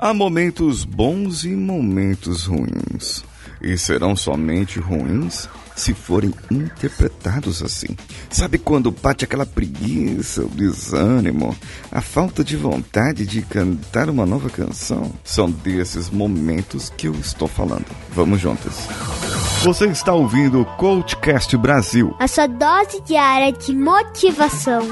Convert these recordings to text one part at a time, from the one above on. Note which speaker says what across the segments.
Speaker 1: Há momentos bons e momentos ruins. E serão somente ruins se forem interpretados assim. Sabe quando bate aquela preguiça, o desânimo, a falta de vontade de cantar uma nova canção? São desses momentos que eu estou falando. Vamos juntas. Você está ouvindo o Coachcast Brasil.
Speaker 2: A sua dose diária de motivação.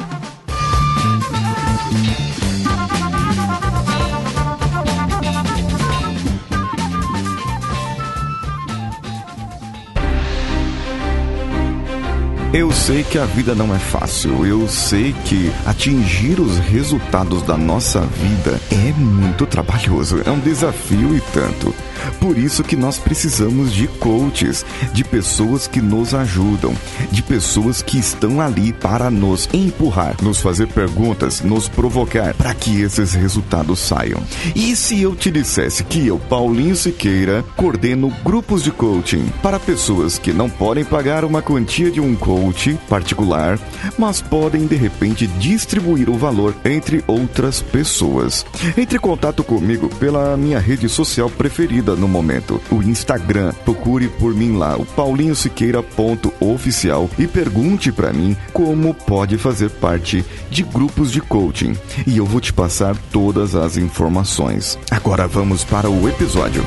Speaker 1: Eu sei que a vida não é fácil. Eu sei que atingir os resultados da nossa vida é muito trabalhoso. É um desafio e tanto. Por isso que nós precisamos de coaches, de pessoas que nos ajudam, de pessoas que estão ali para nos empurrar, nos fazer perguntas, nos provocar para que esses resultados saiam. E se eu te dissesse que eu, Paulinho Siqueira, coordeno grupos de coaching para pessoas que não podem pagar uma quantia de um coach particular, mas podem de repente distribuir o valor entre outras pessoas. Entre em contato comigo pela minha rede social preferida no momento, o Instagram. Procure por mim lá, o paulinhosiqueira.oficial e pergunte para mim como pode fazer parte de grupos de coaching. E eu vou te passar todas as informações. Agora vamos para o episódio.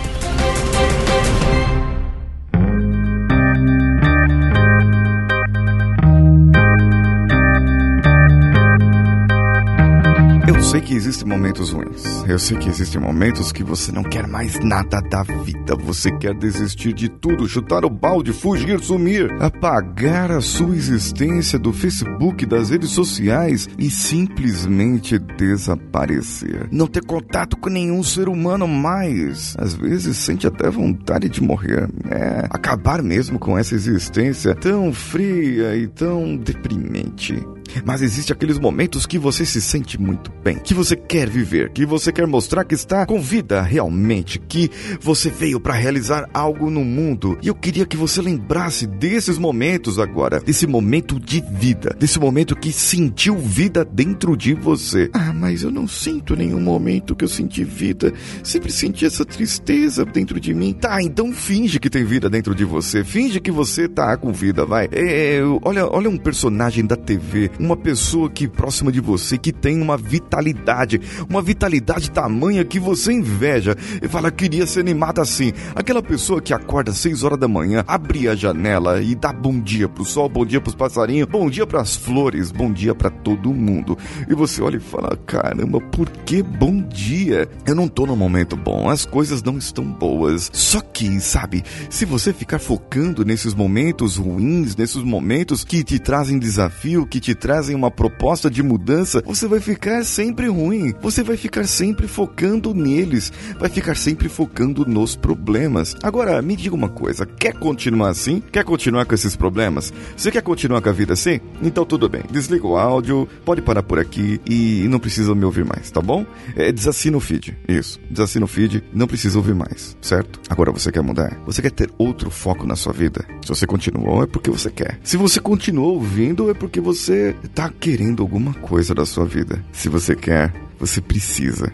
Speaker 1: Sei que existem momentos ruins. Eu sei que existem momentos que você não quer mais nada da vida. Você quer desistir de tudo, chutar o balde, fugir, sumir, apagar a sua existência do Facebook, das redes sociais e simplesmente desaparecer. Não ter contato com nenhum ser humano mais. Às vezes sente até vontade de morrer. É, acabar mesmo com essa existência tão fria e tão deprimente. Mas existe aqueles momentos que você se sente muito bem, que você quer viver, que você quer mostrar que está com vida realmente, que você veio para realizar algo no mundo. E eu queria que você lembrasse desses momentos agora, desse momento de vida, desse momento que sentiu vida dentro de você. Ah, mas eu não sinto nenhum momento que eu senti vida. Sempre senti essa tristeza dentro de mim. Tá, então finge que tem vida dentro de você. Finge que você tá com vida, vai. É, olha, olha um personagem da TV, uma pessoa que próxima de você que tem uma vitalidade, uma vitalidade tamanha que você inveja e fala queria ser animada assim. Aquela pessoa que acorda às 6 horas da manhã, abre a janela e dá bom dia pro sol, bom dia pros passarinhos, bom dia pras flores, bom dia para todo mundo. E você olha e fala: "Caramba, por que bom dia? Eu não tô num momento bom, as coisas não estão boas". Só que, sabe, se você ficar focando nesses momentos ruins, nesses momentos que te trazem desafio, que te trazem uma proposta de mudança, você vai ficar sempre ruim. Você vai ficar sempre focando neles, vai ficar sempre focando nos problemas. Agora, me diga uma coisa: quer continuar assim? Quer continuar com esses problemas? Você quer continuar com a vida assim? Então tudo bem. Desliga o áudio, pode parar por aqui e não precisa me ouvir mais, tá bom? É, desassina o feed. Isso. Desassina o feed, não precisa ouvir mais, certo? Agora você quer mudar? Você quer ter outro foco na sua vida? Se você continuou, é porque você quer. Se você continuou ouvindo, é porque você tá querendo alguma coisa da sua vida. Se você quer, você precisa.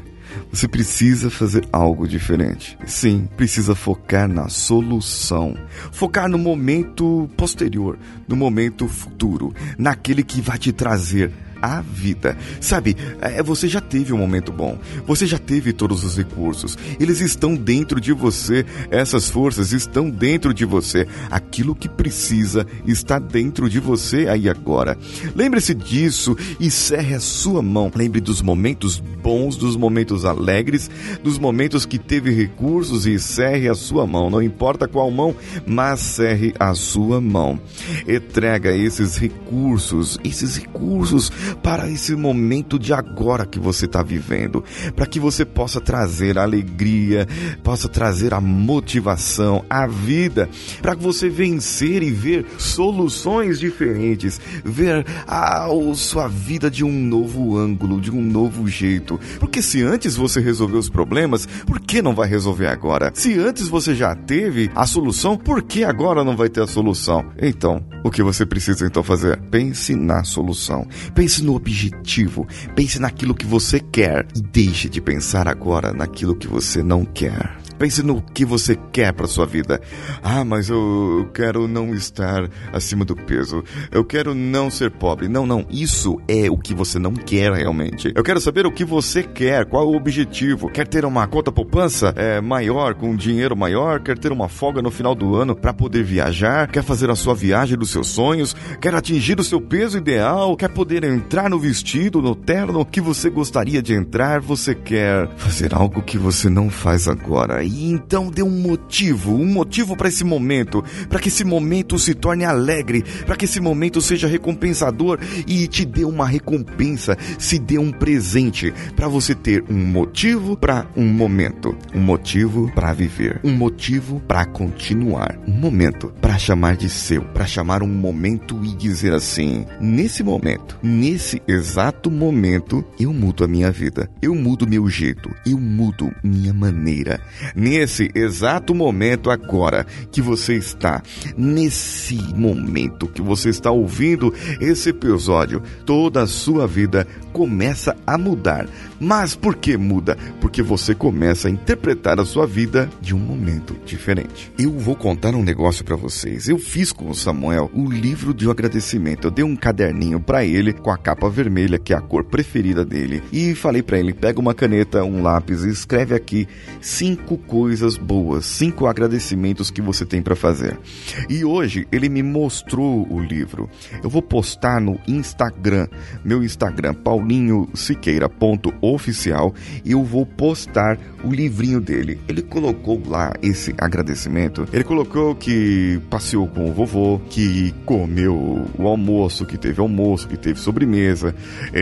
Speaker 1: Você precisa fazer algo diferente. Sim, precisa focar na solução. Focar no momento posterior, no momento futuro, naquele que vai te trazer a vida. Sabe, é, você já teve um momento bom, você já teve todos os recursos, eles estão dentro de você, essas forças estão dentro de você, aquilo que precisa está dentro de você aí agora. Lembre-se disso e cerre a sua mão. Lembre dos momentos bons, dos momentos alegres, dos momentos que teve recursos e cerre a sua mão. Não importa qual mão, mas cerre a sua mão. Entrega esses recursos, esses recursos para esse momento de agora que você está vivendo, para que você possa trazer alegria, possa trazer a motivação, a vida, para que você vencer e ver soluções diferentes, ver a, a sua vida de um novo ângulo, de um novo jeito. Porque se antes você resolveu os problemas, por que não vai resolver agora? Se antes você já teve a solução, por que agora não vai ter a solução? Então, o que você precisa então fazer? Pense na solução. Pense Pense no objetivo, pense naquilo que você quer e deixe de pensar agora naquilo que você não quer. Pense no que você quer para sua vida. Ah, mas eu quero não estar acima do peso. Eu quero não ser pobre. Não, não. Isso é o que você não quer realmente. Eu quero saber o que você quer. Qual o objetivo? Quer ter uma conta poupança é, maior, com um dinheiro maior? Quer ter uma folga no final do ano para poder viajar? Quer fazer a sua viagem dos seus sonhos? Quer atingir o seu peso ideal? Quer poder entrar no vestido, no terno que você gostaria de entrar? Você quer fazer algo que você não faz agora e então dê um motivo, um motivo para esse momento, para que esse momento se torne alegre, para que esse momento seja recompensador e te dê uma recompensa, se dê um presente para você ter um motivo para um momento, um motivo para viver, um motivo para continuar, um momento para chamar de seu, para chamar um momento e dizer assim: nesse momento, nesse exato momento, eu mudo a minha vida, eu mudo meu jeito, eu mudo minha maneira nesse exato momento agora que você está, nesse momento que você está ouvindo esse episódio, toda a sua vida começa a mudar. Mas por que muda? Porque você começa a interpretar a sua vida de um momento diferente. Eu vou contar um negócio para vocês. Eu fiz com o Samuel o livro de agradecimento. Eu dei um caderninho para ele com a capa vermelha, que é a cor preferida dele, e falei para ele: pega uma caneta, um lápis e escreve aqui cinco coisas boas, cinco agradecimentos que você tem para fazer. E hoje ele me mostrou o livro. Eu vou postar no Instagram, meu Instagram, paulinhosiqueira.oficial, e eu vou postar o livrinho dele. Ele colocou lá esse agradecimento. Ele colocou que passeou com o vovô, que comeu o almoço, que teve almoço, que teve sobremesa, é,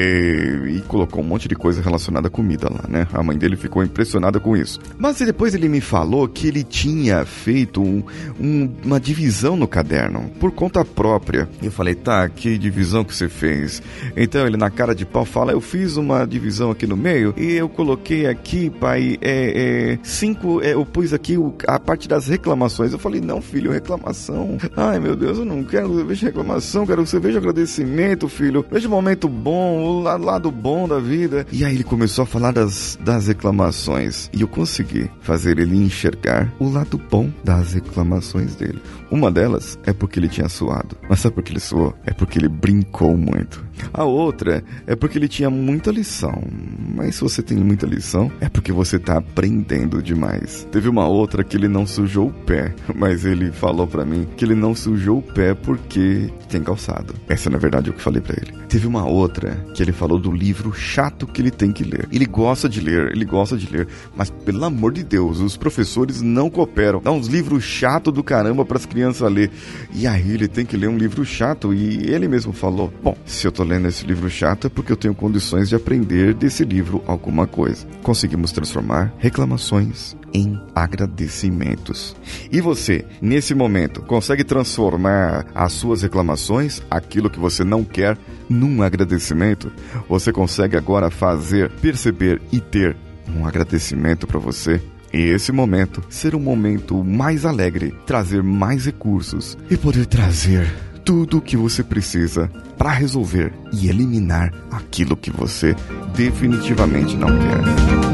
Speaker 1: e colocou um monte de coisa relacionada à comida lá, né? A mãe dele ficou impressionada com isso. Mas depois ele me falou que ele tinha feito um, um, uma divisão no caderno, por conta própria. Eu falei, tá, que divisão que você fez? Então ele, na cara de pau, fala: Eu fiz uma divisão aqui no meio e eu coloquei aqui, pai, é, é, cinco. É, eu pus aqui o, a parte das reclamações. Eu falei: Não, filho, reclamação. Ai, meu Deus, eu não quero que você veja reclamação, quero que você veja agradecimento, filho. Veja o momento bom, o lado bom da vida. E aí ele começou a falar das, das reclamações. E eu consegui fazer ele enxergar o lado bom das reclamações dele. Uma delas é porque ele tinha suado. Mas sabe por que ele suou? É porque ele brincou muito. A outra é porque ele tinha muita lição. Mas se você tem muita lição, é porque você tá aprendendo demais. Teve uma outra que ele não sujou o pé, mas ele falou para mim que ele não sujou o pé porque tem calçado. Essa na verdade é o que falei para ele. Teve uma outra que ele falou do livro chato que ele tem que ler. Ele gosta de ler, ele gosta de ler, mas pelo amor de Deus, os professores não cooperam. Dá uns livros chato do caramba para as crianças ler. E aí ele tem que ler um livro chato e ele mesmo falou: "Bom, se eu tô lendo esse livro chato é porque eu tenho condições de aprender desse livro alguma coisa". Conseguimos transformar reclamações em agradecimentos. E você, nesse momento, consegue transformar as suas reclamações, aquilo que você não quer, num agradecimento? Você consegue agora fazer, perceber e ter um agradecimento para você? E esse momento ser um momento mais alegre, trazer mais recursos e poder trazer tudo o que você precisa para resolver e eliminar aquilo que você definitivamente não quer.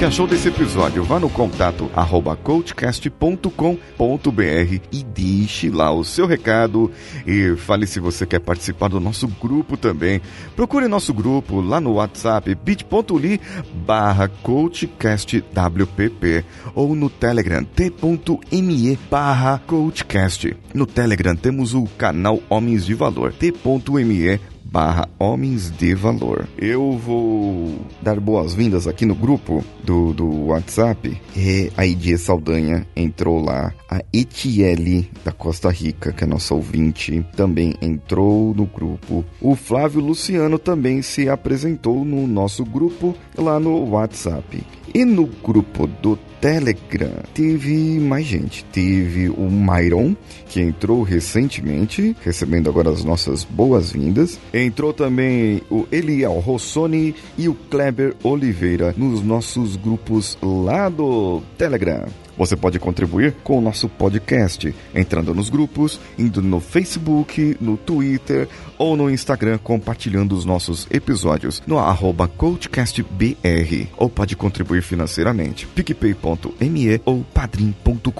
Speaker 1: Que achou desse episódio? Vá no contato arroba coachcast.com.br e deixe lá o seu recado e fale se você quer participar do nosso grupo também. Procure nosso grupo lá no WhatsApp bit.ly barra coachcastwpp ou no Telegram t.me barra coachcast. No Telegram temos o canal Homens de Valor t.me barra Homens de Valor. Eu vou dar boas-vindas aqui no grupo do, do WhatsApp. E a Idie Saldanha entrou lá. A Etiele da Costa Rica, que é nossa ouvinte, também entrou no grupo. O Flávio Luciano também se apresentou no nosso grupo lá no WhatsApp. E no grupo do Telegram. Teve mais gente. Teve o Myron, que entrou recentemente, recebendo agora as nossas boas-vindas. Entrou também o Eliel Rossoni e o Kleber Oliveira nos nossos grupos lá do Telegram. Você pode contribuir com o nosso podcast entrando nos grupos, indo no Facebook, no Twitter ou no Instagram compartilhando os nossos episódios no arroba coachcastbr ou pode contribuir financeiramente picpay.me ou padrim.com.br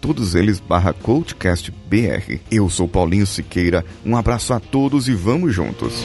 Speaker 1: todos eles barra coachcastbr. Eu sou Paulinho Siqueira, um abraço a todos e vamos juntos.